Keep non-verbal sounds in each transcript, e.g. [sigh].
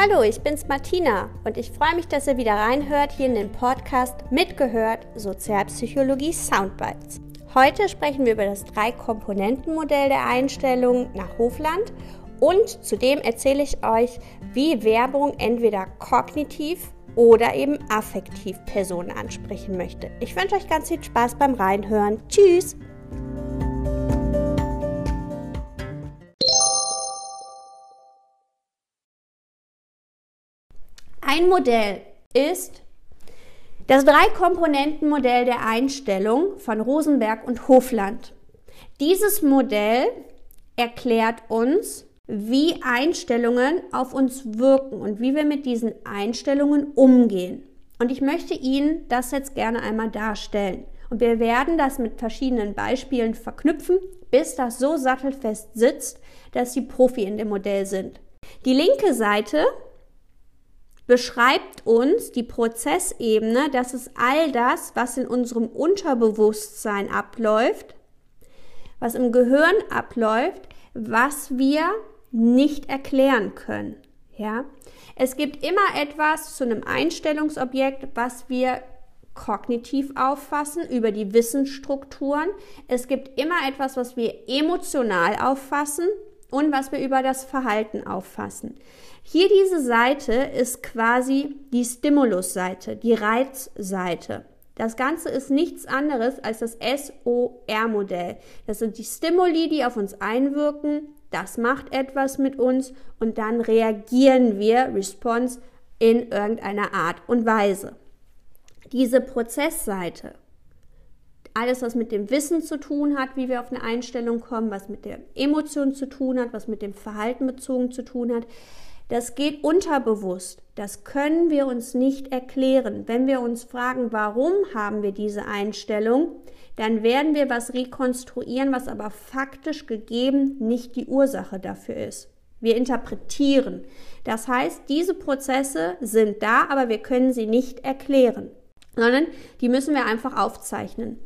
Hallo, ich bin's Martina und ich freue mich, dass ihr wieder reinhört hier in den Podcast Mitgehört Sozialpsychologie Soundbites. Heute sprechen wir über das Drei-Komponenten-Modell der Einstellung nach Hofland und zudem erzähle ich euch, wie Werbung entweder kognitiv oder eben affektiv Personen ansprechen möchte. Ich wünsche euch ganz viel Spaß beim Reinhören. Tschüss! Ein Modell ist das Drei-Komponenten-Modell der Einstellung von Rosenberg und Hofland. Dieses Modell erklärt uns, wie Einstellungen auf uns wirken und wie wir mit diesen Einstellungen umgehen. Und ich möchte Ihnen das jetzt gerne einmal darstellen. Und wir werden das mit verschiedenen Beispielen verknüpfen, bis das so sattelfest sitzt, dass Sie Profi in dem Modell sind. Die linke Seite beschreibt uns die Prozessebene, das ist all das, was in unserem Unterbewusstsein abläuft, was im Gehirn abläuft, was wir nicht erklären können. Ja? Es gibt immer etwas zu einem Einstellungsobjekt, was wir kognitiv auffassen über die Wissensstrukturen. Es gibt immer etwas, was wir emotional auffassen und was wir über das Verhalten auffassen. Hier diese Seite ist quasi die Stimulusseite, die Reizseite. Das Ganze ist nichts anderes als das SOR-Modell. Das sind die Stimuli, die auf uns einwirken. Das macht etwas mit uns und dann reagieren wir, Response, in irgendeiner Art und Weise. Diese Prozessseite alles, was mit dem Wissen zu tun hat, wie wir auf eine Einstellung kommen, was mit der Emotion zu tun hat, was mit dem Verhalten bezogen zu tun hat, das geht unterbewusst. Das können wir uns nicht erklären. Wenn wir uns fragen, warum haben wir diese Einstellung, dann werden wir was rekonstruieren, was aber faktisch gegeben nicht die Ursache dafür ist. Wir interpretieren. Das heißt, diese Prozesse sind da, aber wir können sie nicht erklären, sondern die müssen wir einfach aufzeichnen.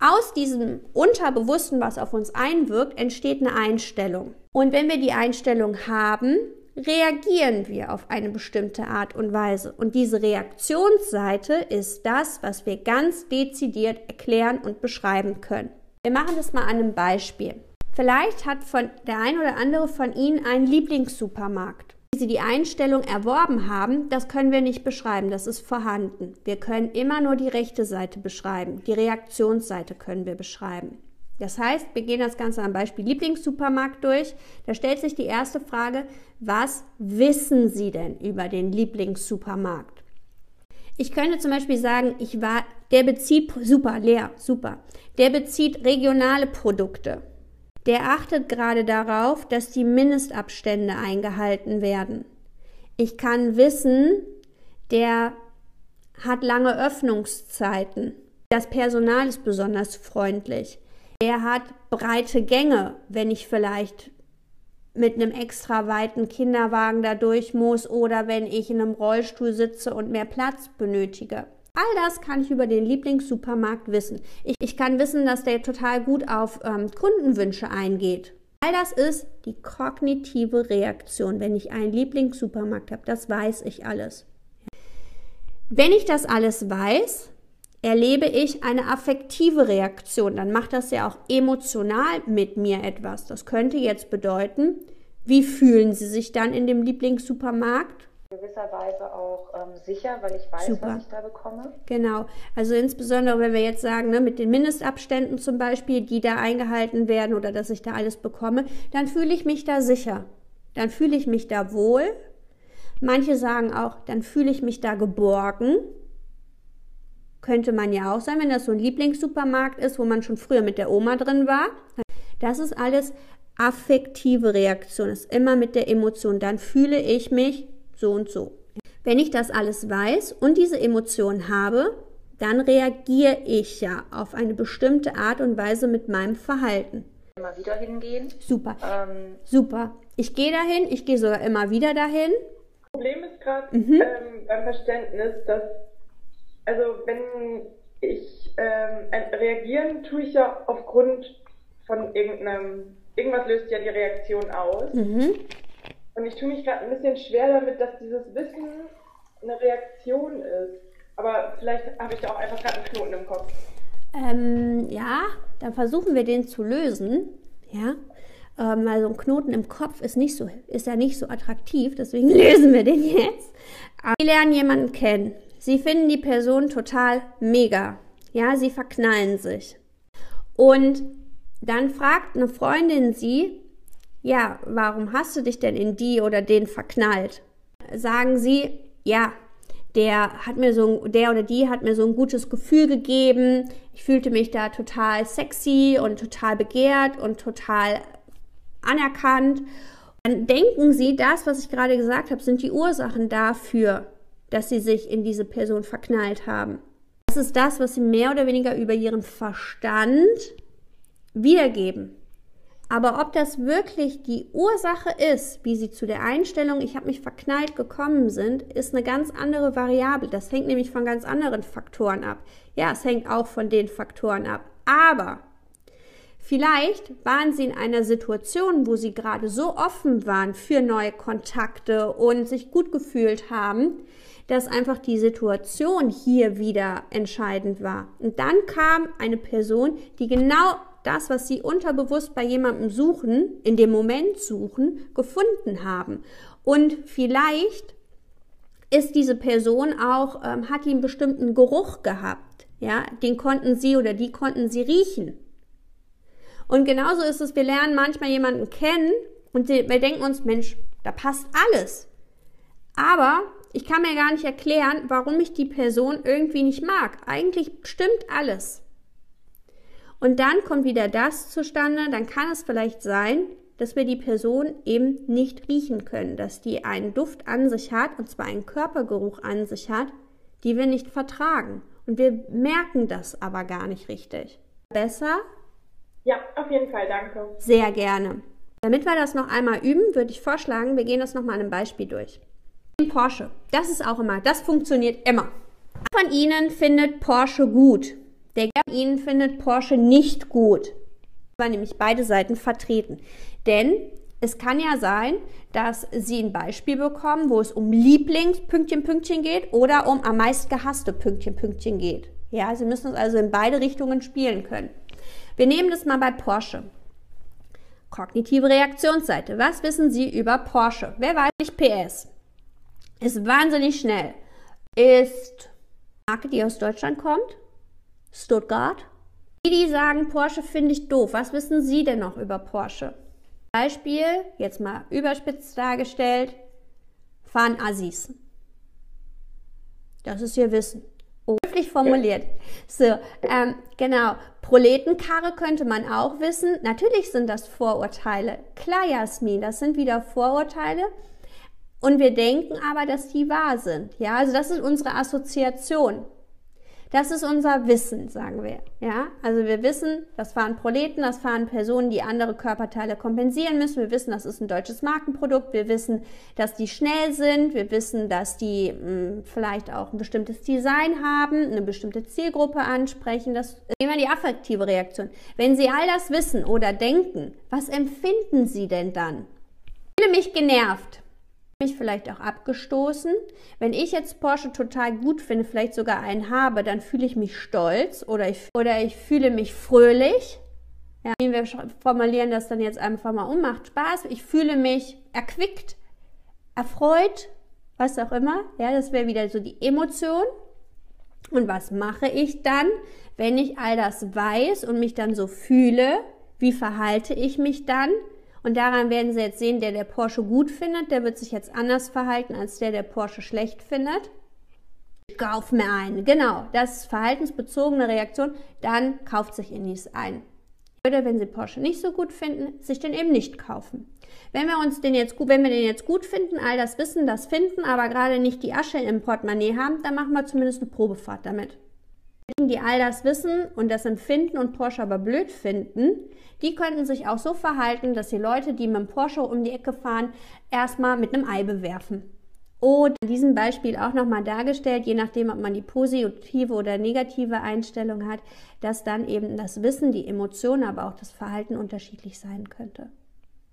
Aus diesem Unterbewussten, was auf uns einwirkt, entsteht eine Einstellung. Und wenn wir die Einstellung haben, reagieren wir auf eine bestimmte Art und Weise. Und diese Reaktionsseite ist das, was wir ganz dezidiert erklären und beschreiben können. Wir machen das mal an einem Beispiel. Vielleicht hat von der ein oder andere von Ihnen einen Lieblingssupermarkt. Wie Sie die Einstellung erworben haben, das können wir nicht beschreiben, das ist vorhanden. Wir können immer nur die rechte Seite beschreiben, die Reaktionsseite können wir beschreiben. Das heißt, wir gehen das Ganze am Beispiel Lieblingssupermarkt durch. Da stellt sich die erste Frage, was wissen Sie denn über den Lieblingssupermarkt? Ich könnte zum Beispiel sagen, ich war, der bezieht, super, leer, super. Der bezieht regionale Produkte. Der achtet gerade darauf, dass die Mindestabstände eingehalten werden. Ich kann wissen, der hat lange Öffnungszeiten. Das Personal ist besonders freundlich. Er hat breite Gänge, wenn ich vielleicht mit einem extra weiten Kinderwagen da durch muss oder wenn ich in einem Rollstuhl sitze und mehr Platz benötige. All das kann ich über den Lieblingssupermarkt wissen. Ich, ich kann wissen, dass der total gut auf ähm, Kundenwünsche eingeht. All das ist die kognitive Reaktion, wenn ich einen Lieblingssupermarkt habe. Das weiß ich alles. Wenn ich das alles weiß, erlebe ich eine affektive Reaktion. Dann macht das ja auch emotional mit mir etwas. Das könnte jetzt bedeuten, wie fühlen Sie sich dann in dem Lieblingssupermarkt? gewisserweise auch ähm, sicher, weil ich weiß, Super. was ich da bekomme. Genau. Also insbesondere, wenn wir jetzt sagen, ne, mit den Mindestabständen zum Beispiel, die da eingehalten werden oder dass ich da alles bekomme, dann fühle ich mich da sicher. Dann fühle ich mich da wohl. Manche sagen auch, dann fühle ich mich da geborgen. Könnte man ja auch sein, wenn das so ein Lieblingssupermarkt ist, wo man schon früher mit der Oma drin war. Das ist alles affektive Reaktion, ist immer mit der Emotion. Dann fühle ich mich so und so. Wenn ich das alles weiß und diese Emotion habe, dann reagiere ich ja auf eine bestimmte Art und Weise mit meinem Verhalten. Immer wieder hingehen. Super. Ähm, Super. Ich gehe dahin, ich gehe sogar immer wieder dahin. Problem ist gerade mhm. ähm, beim Verständnis, dass, also wenn ich ähm, reagieren tue ich ja aufgrund von irgendeinem, irgendwas löst ja die Reaktion aus. Mhm. Und ich tue mich gerade ein bisschen schwer damit, dass dieses Wissen eine Reaktion ist. Aber vielleicht habe ich da auch einfach gerade einen Knoten im Kopf. Ähm, ja, dann versuchen wir den zu lösen. Ja, ähm, also ein Knoten im Kopf ist nicht so, ist ja nicht so attraktiv, deswegen [laughs] lösen wir den jetzt. Sie lernen jemanden kennen. Sie finden die Person total mega. Ja, sie verknallen sich. Und dann fragt eine Freundin sie, ja, warum hast du dich denn in die oder den verknallt? Sagen sie, ja, der hat mir so, der oder die hat mir so ein gutes Gefühl gegeben. Ich fühlte mich da total sexy und total begehrt und total anerkannt. Dann denken sie, das, was ich gerade gesagt habe, sind die Ursachen dafür, dass sie sich in diese Person verknallt haben. Das ist das, was sie mehr oder weniger über ihren Verstand wiedergeben. Aber ob das wirklich die Ursache ist, wie sie zu der Einstellung, ich habe mich verknallt gekommen sind, ist eine ganz andere Variable. Das hängt nämlich von ganz anderen Faktoren ab. Ja, es hängt auch von den Faktoren ab. Aber vielleicht waren sie in einer Situation, wo sie gerade so offen waren für neue Kontakte und sich gut gefühlt haben, dass einfach die Situation hier wieder entscheidend war. Und dann kam eine Person, die genau das, was sie unterbewusst bei jemandem suchen, in dem Moment suchen, gefunden haben. Und vielleicht ist diese Person auch, ähm, hat die einen bestimmten Geruch gehabt. Ja, den konnten sie oder die konnten sie riechen. Und genauso ist es, wir lernen manchmal jemanden kennen und wir denken uns, Mensch, da passt alles. Aber ich kann mir gar nicht erklären, warum ich die Person irgendwie nicht mag. Eigentlich stimmt alles. Und dann kommt wieder das zustande, dann kann es vielleicht sein, dass wir die Person eben nicht riechen können, dass die einen Duft an sich hat, und zwar einen Körpergeruch an sich hat, die wir nicht vertragen. Und wir merken das aber gar nicht richtig. Besser? Auf jeden Fall, danke. Sehr gerne. Damit wir das noch einmal üben, würde ich vorschlagen, wir gehen das nochmal an einem Beispiel durch. Porsche, das ist auch immer, das funktioniert immer. Von Ihnen findet Porsche gut. Der Ihnen findet Porsche nicht gut. Weil nämlich beide Seiten vertreten. Denn es kann ja sein, dass Sie ein Beispiel bekommen, wo es um Lieblings Pünktchen geht oder um am meist gehasste Pünktchen Pünktchen geht. Ja, Sie müssen es also in beide Richtungen spielen können. Wir nehmen das mal bei Porsche. Kognitive Reaktionsseite. Was wissen Sie über Porsche? Wer weiß nicht PS? Ist wahnsinnig schnell. Ist Marke, die aus Deutschland kommt. Stuttgart. Die, die sagen, Porsche finde ich doof. Was wissen Sie denn noch über Porsche? Beispiel, jetzt mal überspitzt dargestellt, fahren Assis. Das ist Ihr Wissen. Höflich formuliert. So, ähm, genau. Proletenkarre könnte man auch wissen. Natürlich sind das Vorurteile. Klar, Jasmin, das sind wieder Vorurteile. Und wir denken aber, dass die wahr sind. Ja, also das ist unsere Assoziation. Das ist unser Wissen, sagen wir. Ja, also wir wissen, das fahren Proleten, das fahren Personen, die andere Körperteile kompensieren müssen. Wir wissen, das ist ein deutsches Markenprodukt. Wir wissen, dass die schnell sind. Wir wissen, dass die mh, hm, vielleicht auch ein bestimmtes Design haben, eine bestimmte Zielgruppe ansprechen. Das ist immer die affektive Reaktion. Wenn Sie all das wissen oder denken, was empfinden Sie denn dann? Ich fühle mich genervt mich vielleicht auch abgestoßen. Wenn ich jetzt Porsche total gut finde, vielleicht sogar einen habe, dann fühle ich mich stolz oder ich, oder ich fühle mich fröhlich. Ja, wir formulieren das dann jetzt einfach mal um, macht Spaß. Ich fühle mich erquickt, erfreut, was auch immer. Ja, das wäre wieder so die Emotion. Und was mache ich dann, wenn ich all das weiß und mich dann so fühle? Wie verhalte ich mich dann? Und daran werden Sie jetzt sehen, der, der Porsche gut findet, der wird sich jetzt anders verhalten als der, der Porsche schlecht findet. Ich kauf mir ein. Genau, das ist verhaltensbezogene Reaktion. Dann kauft sich Inis ein. Oder wenn Sie Porsche nicht so gut finden, sich den eben nicht kaufen. Wenn wir uns den jetzt gut, wenn wir den jetzt gut finden, all das wissen, das finden, aber gerade nicht die Asche im Portemonnaie haben, dann machen wir zumindest eine Probefahrt damit die all das wissen und das empfinden und Porsche aber blöd finden, die könnten sich auch so verhalten, dass die Leute, die mit dem Porsche um die Ecke fahren, erstmal mit einem Ei bewerfen. Oder in diesem Beispiel auch nochmal dargestellt, je nachdem, ob man die positive oder negative Einstellung hat, dass dann eben das Wissen, die Emotionen, aber auch das Verhalten unterschiedlich sein könnte.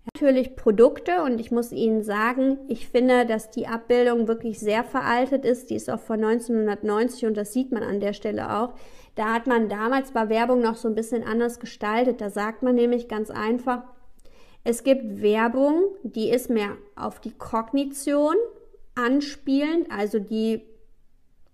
Natürlich Produkte und ich muss Ihnen sagen, ich finde, dass die Abbildung wirklich sehr veraltet ist. Die ist auch von 1990 und das sieht man an der Stelle auch. Da hat man damals bei Werbung noch so ein bisschen anders gestaltet. Da sagt man nämlich ganz einfach, es gibt Werbung, die ist mehr auf die Kognition anspielend, also die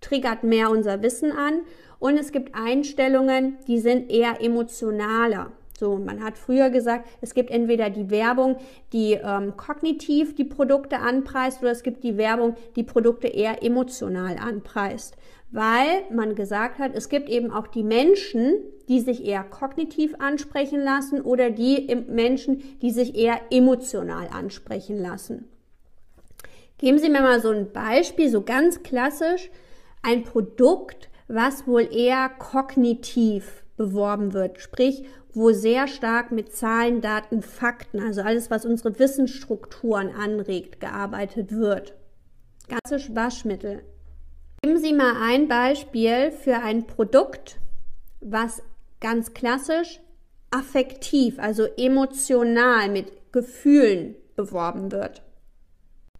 triggert mehr unser Wissen an. Und es gibt Einstellungen, die sind eher emotionaler. So, man hat früher gesagt, es gibt entweder die Werbung, die ähm, kognitiv die Produkte anpreist, oder es gibt die Werbung, die Produkte eher emotional anpreist. Weil man gesagt hat, es gibt eben auch die Menschen, die sich eher kognitiv ansprechen lassen oder die Menschen, die sich eher emotional ansprechen lassen. Geben Sie mir mal so ein Beispiel, so ganz klassisch, ein Produkt, was wohl eher kognitiv beworben wird, sprich, wo sehr stark mit Zahlen, Daten, Fakten, also alles, was unsere Wissensstrukturen anregt, gearbeitet wird. Klassisch Waschmittel. Geben Sie mal ein Beispiel für ein Produkt, was ganz klassisch affektiv, also emotional mit Gefühlen beworben wird.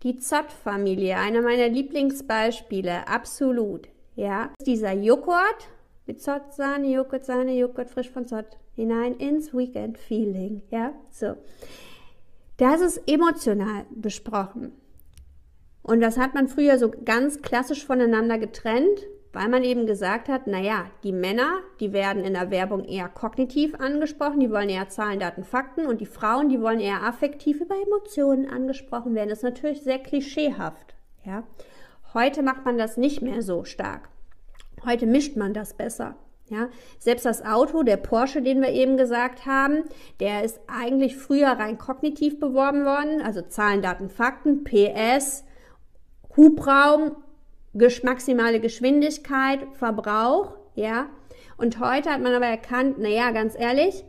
Die Zott-Familie, einer meiner Lieblingsbeispiele, absolut. Ja, dieser Joghurt mit Zott, Sahne, Joghurt, Sahne, Joghurt frisch von Zott hinein ins Weekend Feeling. Ja, so. Das ist emotional besprochen. Und das hat man früher so ganz klassisch voneinander getrennt, weil man eben gesagt hat, naja, die Männer, die werden in der Werbung eher kognitiv angesprochen, die wollen eher Zahlen, Daten, Fakten und die Frauen, die wollen eher affektiv über Emotionen angesprochen werden. Das ist natürlich sehr klischeehaft. Ja. Heute macht man das nicht mehr so stark. Heute mischt man das besser. Ja, selbst das Auto, der Porsche, den wir eben gesagt haben, der ist eigentlich früher rein kognitiv beworben worden, also Zahlen, Daten, Fakten, PS, Hubraum, maximale Geschwindigkeit, Verbrauch, ja. Und heute hat man aber erkannt, naja, ganz ehrlich,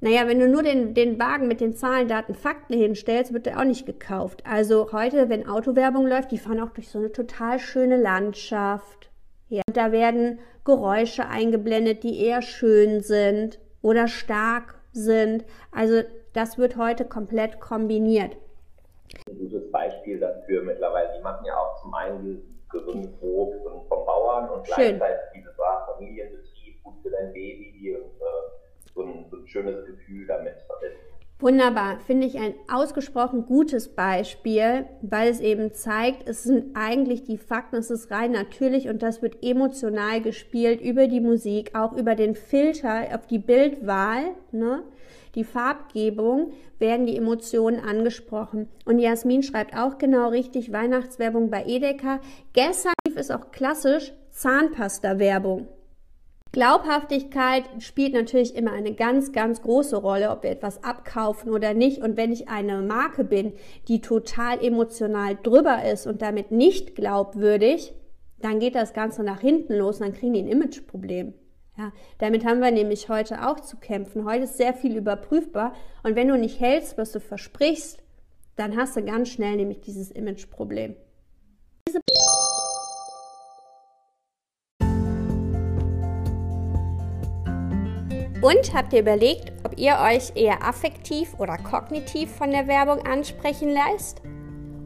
naja, wenn du nur den, den Wagen mit den Zahlen, Daten, Fakten hinstellst, wird der auch nicht gekauft. Also heute, wenn Autowerbung läuft, die fahren auch durch so eine total schöne Landschaft. Ja, da werden Geräusche eingeblendet, die eher schön sind oder stark sind. Also das wird heute komplett kombiniert. Ein gutes Beispiel dafür mittlerweile. Die machen ja auch zum einen gesundes Brot vom Bauern und Schön. gleichzeitig dieses war Familienbetrieb, gut für dein Baby und äh, so, ein, so ein schönes Gefühl damit verbinden. Wunderbar, finde ich ein ausgesprochen gutes Beispiel, weil es eben zeigt, es sind eigentlich die Fakten, es ist rein natürlich und das wird emotional gespielt über die Musik, auch über den Filter auf die Bildwahl, ne? die Farbgebung, werden die Emotionen angesprochen. Und Jasmin schreibt auch genau richtig Weihnachtswerbung bei Edeka. Gestern ist auch klassisch Zahnpasta-Werbung. Glaubhaftigkeit spielt natürlich immer eine ganz, ganz große Rolle, ob wir etwas abkaufen oder nicht. Und wenn ich eine Marke bin, die total emotional drüber ist und damit nicht glaubwürdig, dann geht das Ganze nach hinten los und dann kriegen die ein Imageproblem. Ja, damit haben wir nämlich heute auch zu kämpfen. Heute ist sehr viel überprüfbar und wenn du nicht hältst, was du versprichst, dann hast du ganz schnell nämlich dieses Imageproblem. Und habt ihr überlegt, ob ihr euch eher affektiv oder kognitiv von der Werbung ansprechen lässt?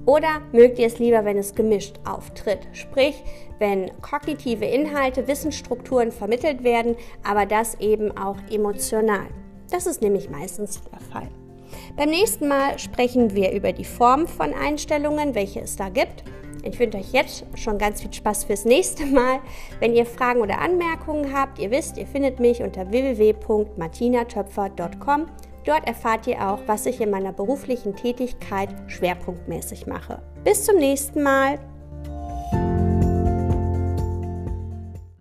Oder mögt ihr es lieber, wenn es gemischt auftritt? Sprich, wenn kognitive Inhalte, Wissensstrukturen vermittelt werden, aber das eben auch emotional. Das ist nämlich meistens der Fall. Beim nächsten Mal sprechen wir über die Form von Einstellungen, welche es da gibt ich wünsche euch jetzt schon ganz viel Spaß fürs nächste Mal. Wenn ihr Fragen oder Anmerkungen habt, ihr wisst, ihr findet mich unter www.martinatöpfer.com. Dort erfahrt ihr auch, was ich in meiner beruflichen Tätigkeit schwerpunktmäßig mache. Bis zum nächsten Mal.